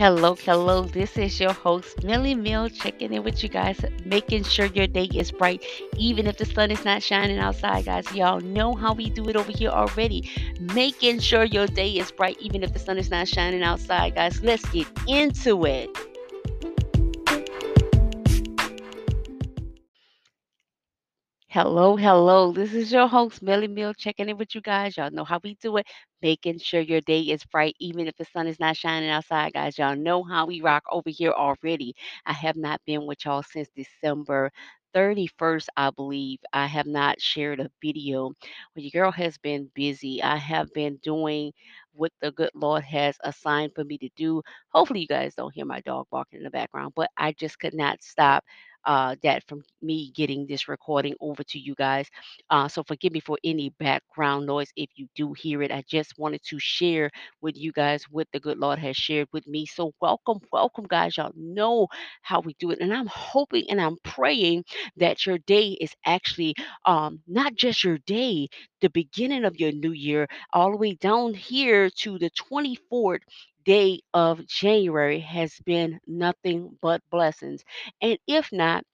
Hello, hello. This is your host, Millie Mill, checking in with you guys, making sure your day is bright, even if the sun is not shining outside, guys. Y'all know how we do it over here already. Making sure your day is bright, even if the sun is not shining outside, guys. Let's get into it. Hello, hello. This is your host, Millie Mill, checking in with you guys. Y'all know how we do it, making sure your day is bright, even if the sun is not shining outside, guys. Y'all know how we rock over here already. I have not been with y'all since December 31st, I believe. I have not shared a video. Well, your girl has been busy. I have been doing what the good Lord has assigned for me to do. Hopefully, you guys don't hear my dog barking in the background, but I just could not stop uh, that from me getting this recording over to you guys. Uh, so forgive me for any background noise if you do hear it. I just wanted to share with you guys what the good Lord has shared with me. So welcome, welcome, guys. Y'all know how we do it, and I'm hoping and I'm praying that your day is actually um, not just your day, the beginning of your new year, all the way down here to the 24th day of January has been nothing but blessings. And if not,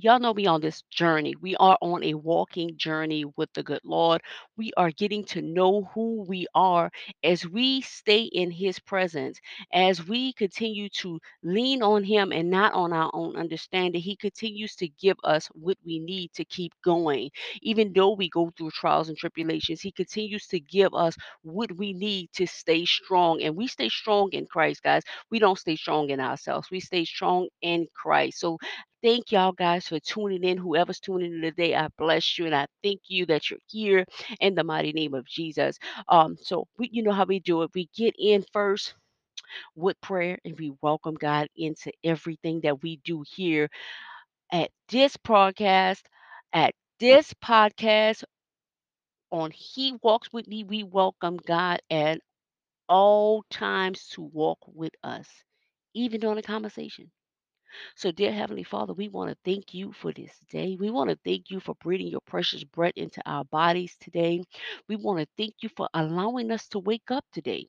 Y'all know me on this journey. We are on a walking journey with the good Lord. We are getting to know who we are as we stay in His presence, as we continue to lean on Him and not on our own understanding. He continues to give us what we need to keep going. Even though we go through trials and tribulations, He continues to give us what we need to stay strong. And we stay strong in Christ, guys. We don't stay strong in ourselves, we stay strong in Christ. So Thank y'all guys for tuning in. Whoever's tuning in today, I bless you and I thank you that you're here in the mighty name of Jesus. Um, so we, you know how we do it. We get in first with prayer and we welcome God into everything that we do here at this broadcast, at this podcast on He Walks with Me. We welcome God at all times to walk with us, even during a conversation. So, dear Heavenly Father, we want to thank you for this day. We want to thank you for breathing your precious breath into our bodies today. We want to thank you for allowing us to wake up today.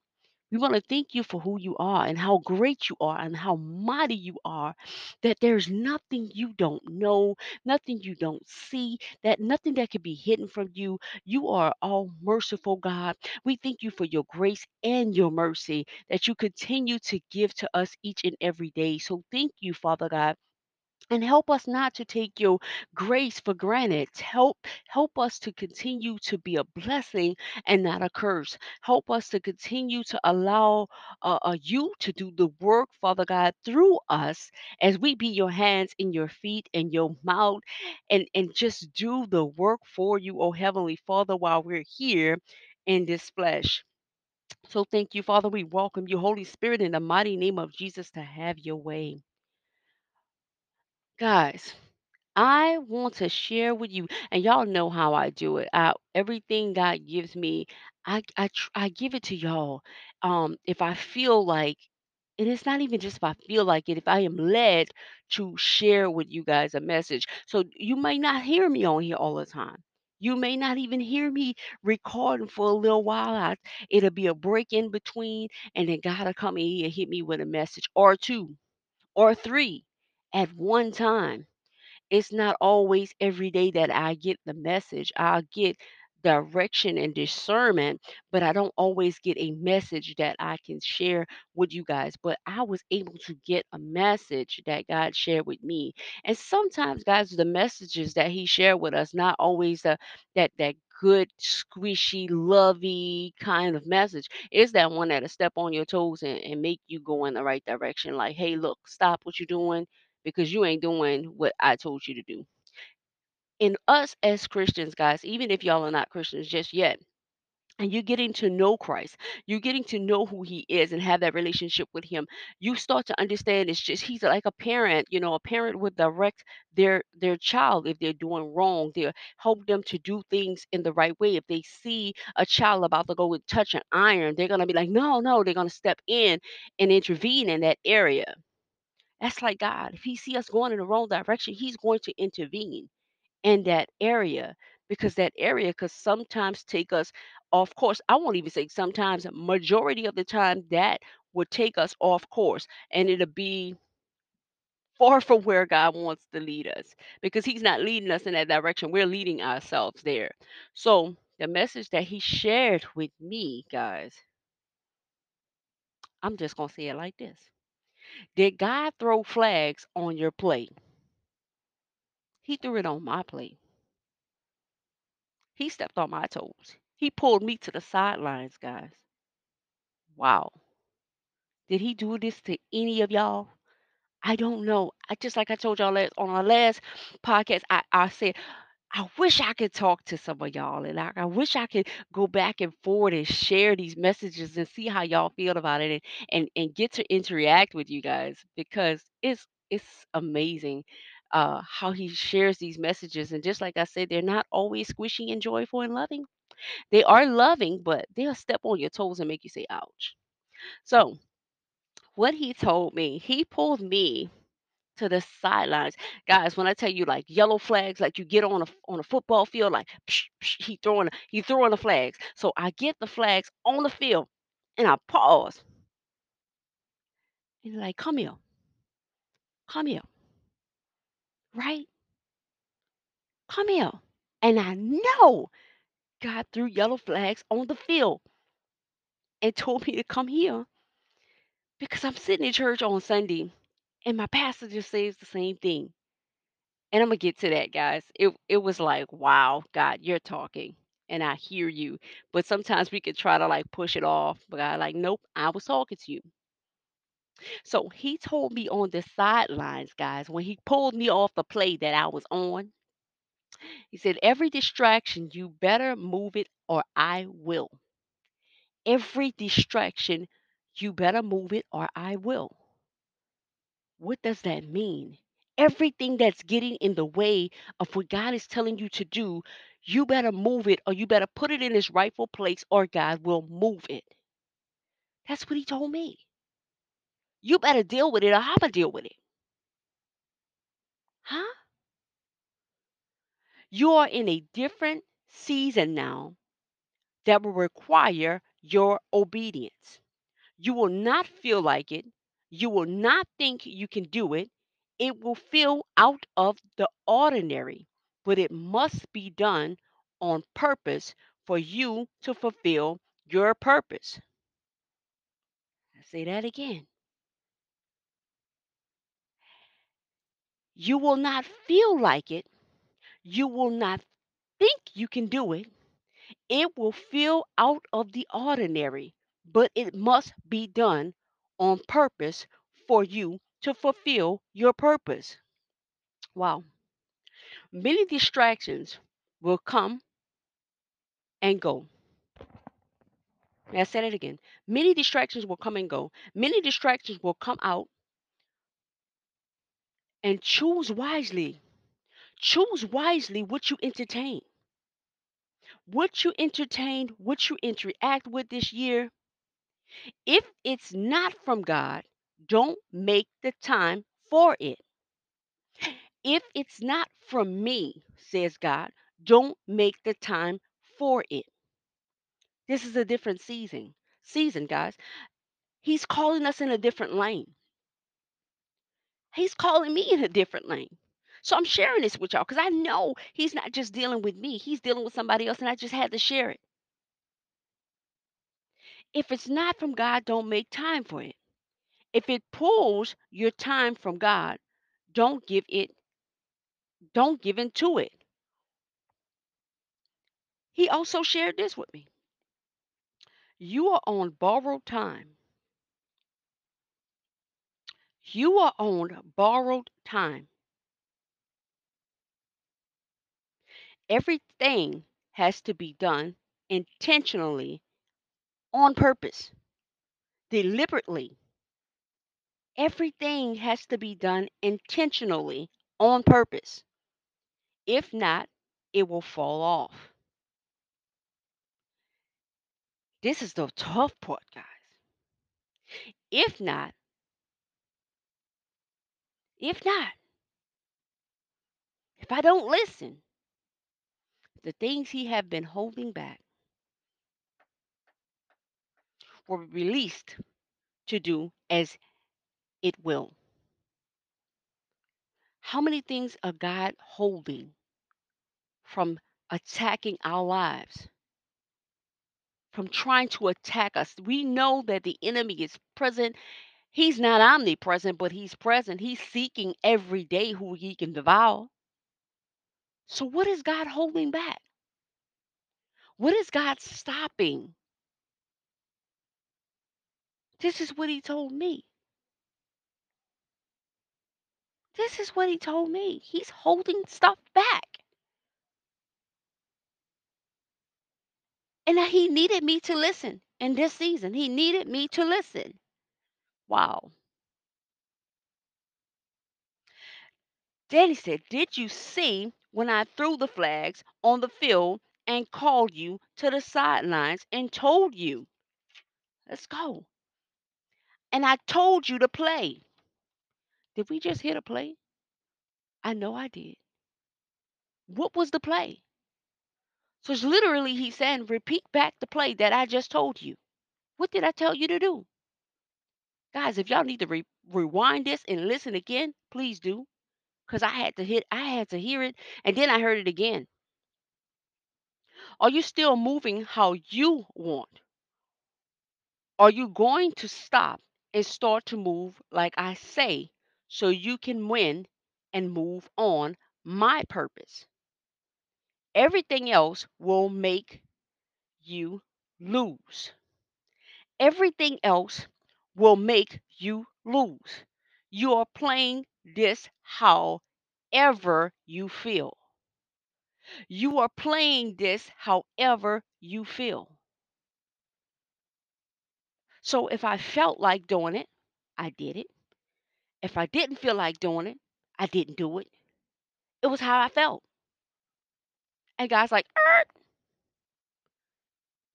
We want to thank you for who you are and how great you are and how mighty you are. That there's nothing you don't know, nothing you don't see, that nothing that can be hidden from you. You are all merciful, God. We thank you for your grace and your mercy that you continue to give to us each and every day. So thank you, Father God and help us not to take your grace for granted. Help help us to continue to be a blessing and not a curse. Help us to continue to allow uh, uh, you to do the work father god through us as we be your hands and your feet and your mouth and and just do the work for you oh heavenly father while we're here in this flesh. So thank you father. We welcome you holy spirit in the mighty name of jesus to have your way guys I want to share with you, and y'all know how I do it. I, everything God gives me, I I tr- I give it to y'all. Um, if I feel like, and it's not even just if I feel like it. If I am led to share with you guys a message, so you may not hear me on here all the time. You may not even hear me recording for a little while. I, it'll be a break in between, and then God will come in here and hit me with a message or two or three at one time it's not always every day that I get the message. I'll get direction and discernment, but I don't always get a message that I can share with you guys. But I was able to get a message that God shared with me. And sometimes, guys, the messages that He shared with us, not always the, that that good, squishy, lovey kind of message. It's that one that'll step on your toes and, and make you go in the right direction. Like, hey, look, stop what you're doing because you ain't doing what I told you to do. And us as Christians, guys, even if y'all are not Christians just yet, and you're getting to know Christ, you're getting to know who He is and have that relationship with Him. You start to understand it's just He's like a parent. You know, a parent would direct their their child if they're doing wrong. They help them to do things in the right way. If they see a child about to go and touch an iron, they're gonna be like, no, no. They're gonna step in and intervene in that area. That's like God. If He see us going in the wrong direction, He's going to intervene in that area because that area could sometimes take us off course. I won't even say sometimes, majority of the time, that would take us off course and it'll be far from where God wants to lead us because He's not leading us in that direction. We're leading ourselves there. So, the message that He shared with me, guys, I'm just going to say it like this Did God throw flags on your plate? He threw it on my plate. He stepped on my toes. He pulled me to the sidelines, guys. Wow. Did he do this to any of y'all? I don't know. I just like I told y'all last, on our last podcast, I, I said I wish I could talk to some of y'all and I, I wish I could go back and forward and share these messages and see how y'all feel about it and, and, and get to interact with you guys because it's it's amazing uh, how he shares these messages. And just like I said, they're not always squishy and joyful and loving. They are loving, but they'll step on your toes and make you say, ouch. So, what he told me, he pulled me to the sidelines. Guys, when I tell you like yellow flags, like you get on a on a football field, like psh, psh, he throwing he throwing the flags. So I get the flags on the field and I pause and like, come here, come here, right? Come here. And I know God threw yellow flags on the field and told me to come here because I'm sitting in church on Sunday and my pastor just says the same thing. And I'm gonna get to that, guys. It it was like, wow, God, you're talking, and I hear you. But sometimes we could try to like push it off. But I like, nope, I was talking to you. So he told me on the sidelines, guys, when he pulled me off the play that I was on, he said, every distraction, you better move it or I will. Every distraction, you better move it or I will. What does that mean? Everything that's getting in the way of what God is telling you to do, you better move it or you better put it in its rightful place or God will move it. That's what he told me. You better deal with it or I'm going to deal with it. Huh? You are in a different season now that will require your obedience. You will not feel like it. You will not think you can do it. It will feel out of the ordinary, but it must be done on purpose for you to fulfill your purpose. I say that again. You will not feel like it. You will not think you can do it. It will feel out of the ordinary, but it must be done on purpose for you to fulfill your purpose. Wow. Many distractions will come and go. May I say that again? Many distractions will come and go. Many distractions will come out and choose wisely. Choose wisely what you entertain. What you entertain, what you interact with this year, if it's not from God, don't make the time for it. If it's not from me, says God, don't make the time for it. This is a different season. Season, guys. He's calling us in a different lane. He's calling me in a different lane. So I'm sharing this with y'all because I know he's not just dealing with me, he's dealing with somebody else, and I just had to share it. If it's not from God, don't make time for it. If it pulls your time from God, don't give it, don't give in to it. He also shared this with me. You are on borrowed time. You are on borrowed time. Everything has to be done intentionally, on purpose, deliberately. Everything has to be done intentionally, on purpose. If not, it will fall off. This is the tough part, guys. If not, if not, if I don't listen, the things he have been holding back be released to do as it will. How many things are God holding from attacking our lives, from trying to attack us? We know that the enemy is present. He's not omnipresent, but he's present. He's seeking every day who he can devour. So, what is God holding back? What is God stopping? This is what he told me. This is what he told me. He's holding stuff back. And he needed me to listen in this season. He needed me to listen. Wow. He said, Did you see when I threw the flags on the field and called you to the sidelines and told you, let's go? And I told you to play. Did we just hit a play? I know I did. What was the play? So it's literally he saying, repeat back the play that I just told you. What did I tell you to do? Guys, if y'all need to re- rewind this and listen again, please do. Because I had to hit, I had to hear it, and then I heard it again. Are you still moving how you want? Are you going to stop and start to move like I say so you can win and move on my purpose? Everything else will make you lose. Everything else will make you lose. You are playing this however you feel. You are playing this however you feel. So if I felt like doing it, I did it. If I didn't feel like doing it, I didn't do it. It was how I felt. And guys like, "Er,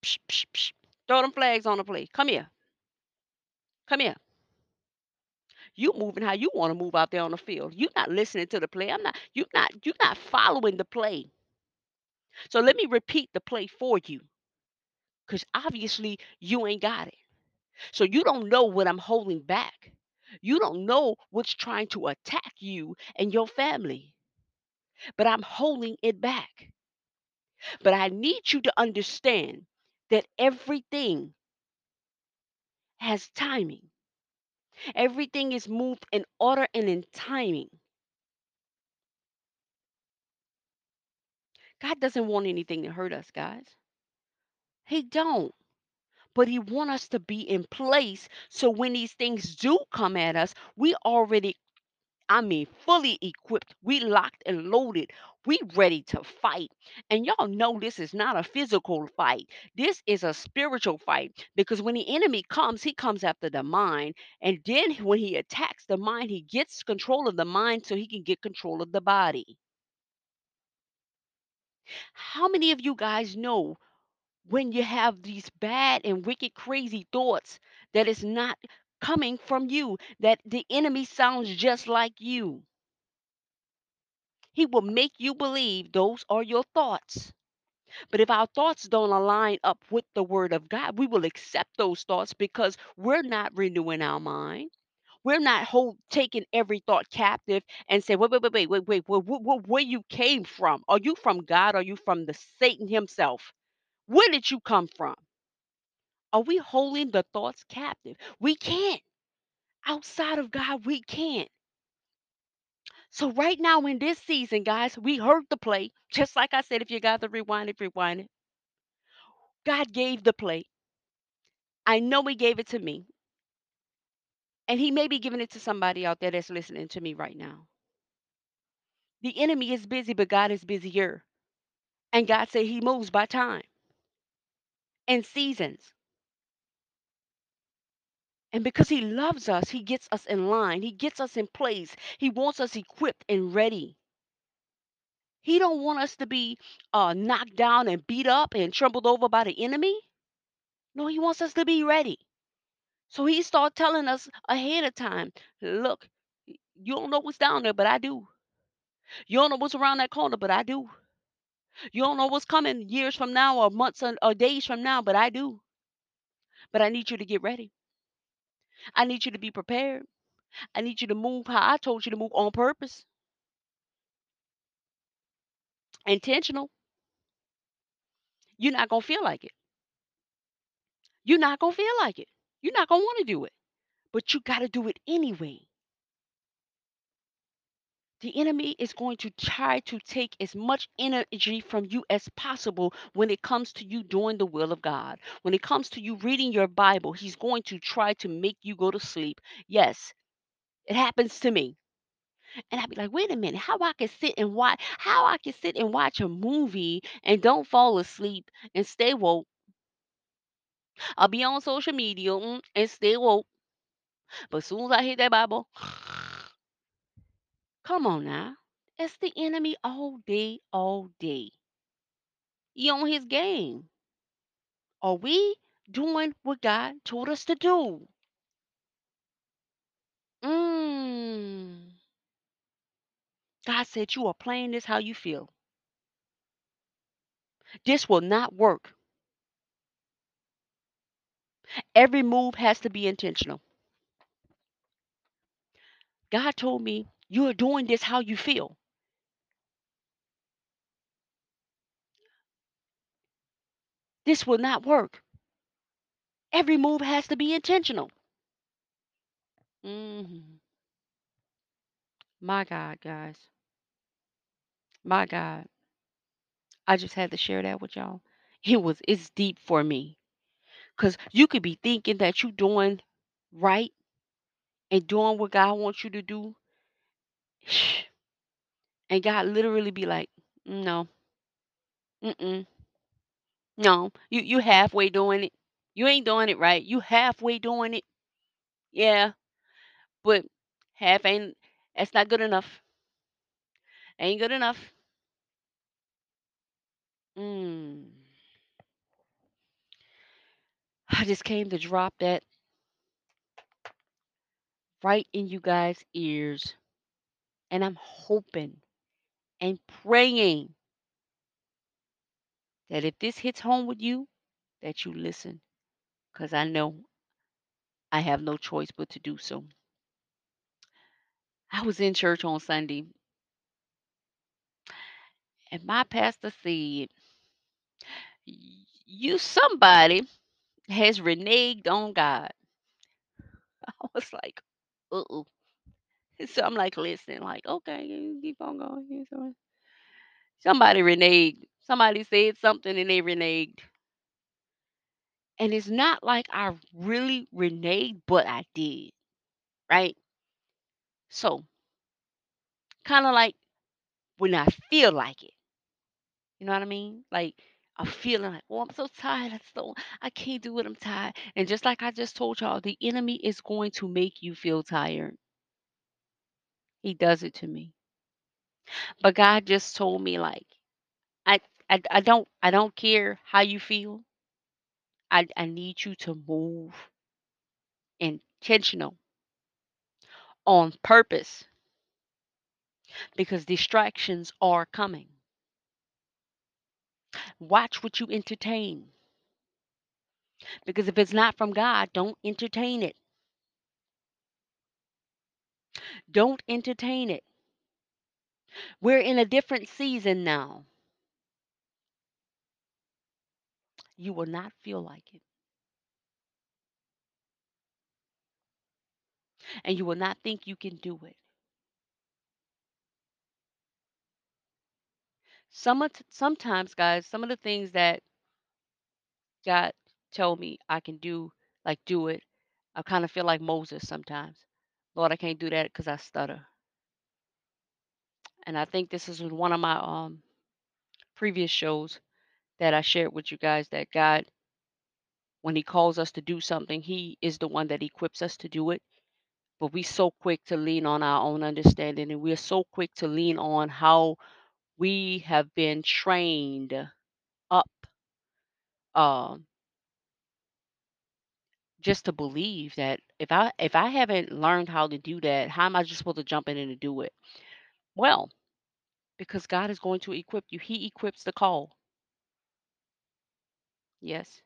psh, psh, psh, throw them flags on the play. Come here. Come here. You moving how you want to move out there on the field. You're not listening to the play. I'm not. You're not. You're not following the play. So let me repeat the play for you, because obviously you ain't got it. So you don't know what I'm holding back. You don't know what's trying to attack you and your family. But I'm holding it back. But I need you to understand that everything has timing. Everything is moved in order and in timing. God doesn't want anything to hurt us, guys. He don't. But he want us to be in place so when these things do come at us, we already I mean, fully equipped. We locked and loaded. We ready to fight. And y'all know this is not a physical fight. This is a spiritual fight because when the enemy comes, he comes after the mind. And then when he attacks the mind, he gets control of the mind so he can get control of the body. How many of you guys know when you have these bad and wicked, crazy thoughts that is not coming from you, that the enemy sounds just like you? He will make you believe those are your thoughts. But if our thoughts don't align up with the word of God, we will accept those thoughts because we're not renewing our mind. We're not hold, taking every thought captive and say, wait, wait, wait, wait, wait, wait, wait, where, where, where you came from? Are you from God? Are you from the Satan himself? Where did you come from? Are we holding the thoughts captive? We can't. Outside of God, we can't. So right now in this season, guys, we heard the play. Just like I said, if you got to rewind it, rewind it. God gave the play. I know He gave it to me. And He may be giving it to somebody out there that's listening to me right now. The enemy is busy, but God is busier. And God said He moves by time and seasons. And because He loves us, He gets us in line. He gets us in place. He wants us equipped and ready. He don't want us to be uh, knocked down and beat up and trampled over by the enemy. No, he wants us to be ready. So he start telling us ahead of time, look, you don't know what's down there, but I do. You don't know what's around that corner, but I do. You don't know what's coming years from now or months or, days from now, but I do. But I need you to get ready. I need you to be prepared. I need you to move how I told you to move on purpose. Intentional. You're not gonna feel like it. You're not gonna feel like it. You're not gonna want to do it. But you gotta do it anyway. The enemy is going to try to take as much energy from you as possible when it comes to you doing the will of God. When it comes to you reading your Bible, he's going to try to make you go to sleep. Yes, it happens to me. And I'd be like, wait a minute, how I can sit and watch how I can sit and watch a movie and don't fall asleep and stay woke. I'll be on social media mm, and stay woke. But as soon as I hit that Bible, come on now. It's the enemy all day, all day. He on his game. Are we doing what God told us to do? Mm. God said you are playing this how you feel. This will not work. Every move has to be intentional. God told me you are doing this how you feel. This will not work. Every move has to be intentional. hmm My God, guys. My God. I just had to share that with y'all. It was it's deep for me. Cause you could be thinking that you're doing right and doing what God wants you to do. And God literally be like, no, mm-mm, no, you you halfway doing it. You ain't doing it right. You halfway doing it. Yeah, but half ain't. That's not good enough. Ain't good enough. Mm. I just came to drop that right in you guys' ears, and I'm hoping and praying that if this hits home with you, that you listen, because I know I have no choice but to do so. I was in church on Sunday, and my pastor said, You somebody has reneged on God. I was like, uh oh. So I'm like, listen, like, okay, you keep on going. Somebody reneged. Somebody said something and they reneged. And it's not like I really reneged, but I did, right? So, kind of like when I feel like it. You know what I mean? Like I'm feeling like, oh, I'm so tired. I'm so I can't do it. I'm tired. And just like I just told y'all, the enemy is going to make you feel tired. He does it to me. But God just told me like, I I, I don't I don't care how you feel. I I need you to move intentional on purpose because distractions are coming. Watch what you entertain because if it's not from God, don't entertain it. Don't entertain it. We're in a different season now. You will not feel like it. And you will not think you can do it. Some sometimes, guys, some of the things that God told me I can do, like do it, I kind of feel like Moses sometimes. Lord, I can't do that because I stutter. And I think this is one of my um previous shows that I shared with you guys that God, when He calls us to do something, He is the one that equips us to do it. But we so quick to lean on our own understanding, and we're so quick to lean on how we have been trained up um just to believe that if I if I haven't learned how to do that, how am I just supposed to jump in and do it? Well, because God is going to equip you. He equips the call. Yes,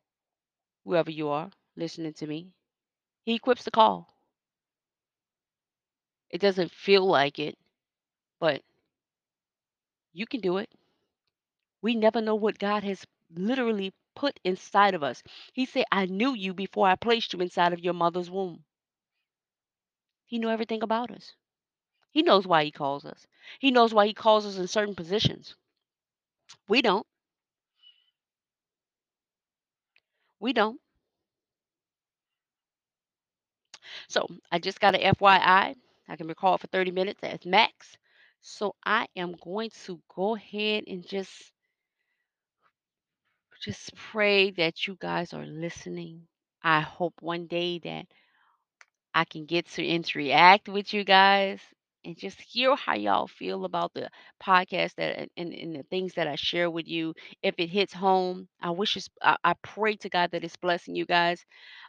whoever you are listening to me, He equips the call. It doesn't feel like it, but you can do it. We never know what God has literally put inside of us. He said, I knew you before I placed you inside of your mother's womb. He knew everything about us. He knows why he calls us. He knows why he calls us in certain positions. We don't. We don't. So I just got a FYI. I can record for 30 minutes as max. So I am going to go ahead and just just pray that you guys are listening. I hope one day that I can get to interact with you guys and just hear how y'all feel about the podcast that and, and the things that I share with you. If it hits home, I wish it's I, I pray to God that it's blessing you guys.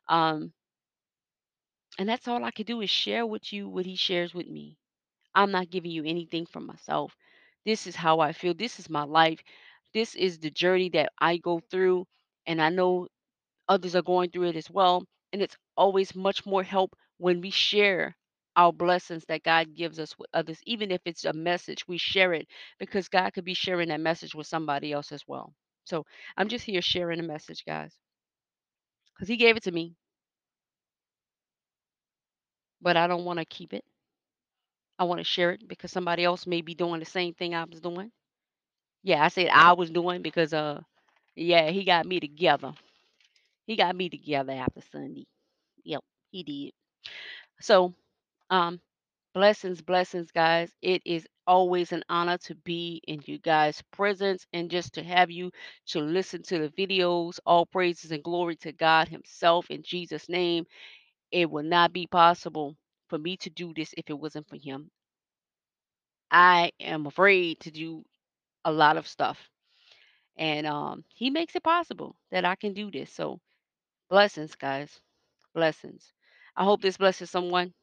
Um, and that's all I can do is share with you what he shares with me. I'm not giving you anything from myself. This is how I feel. This is my life. This is the journey that I go through. And I know others are going through it as well. And it's always much more help when we share our blessings that God gives us with others, even if it's a message, we share it because God could be sharing that message with somebody else as well. So I'm just here sharing a message, guys, because He gave it to me, but I don't want to keep it. I want to share it because somebody else may be doing the same thing I was doing. Yeah, I said I was doing because uh yeah, he got me together. He got me together after Sunday. Yep, he did. So, um blessings, blessings guys. It is always an honor to be in you guys' presence and just to have you to listen to the videos. All praises and glory to God himself in Jesus name. It would not be possible for me to do this if it wasn't for him. I am afraid to do a lot of stuff and um he makes it possible that I can do this. So blessings, guys. Blessings. I hope this blesses someone.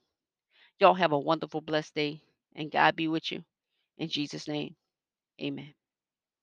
Y'all have a wonderful, blessed day, and God be with you. In Jesus' name, amen.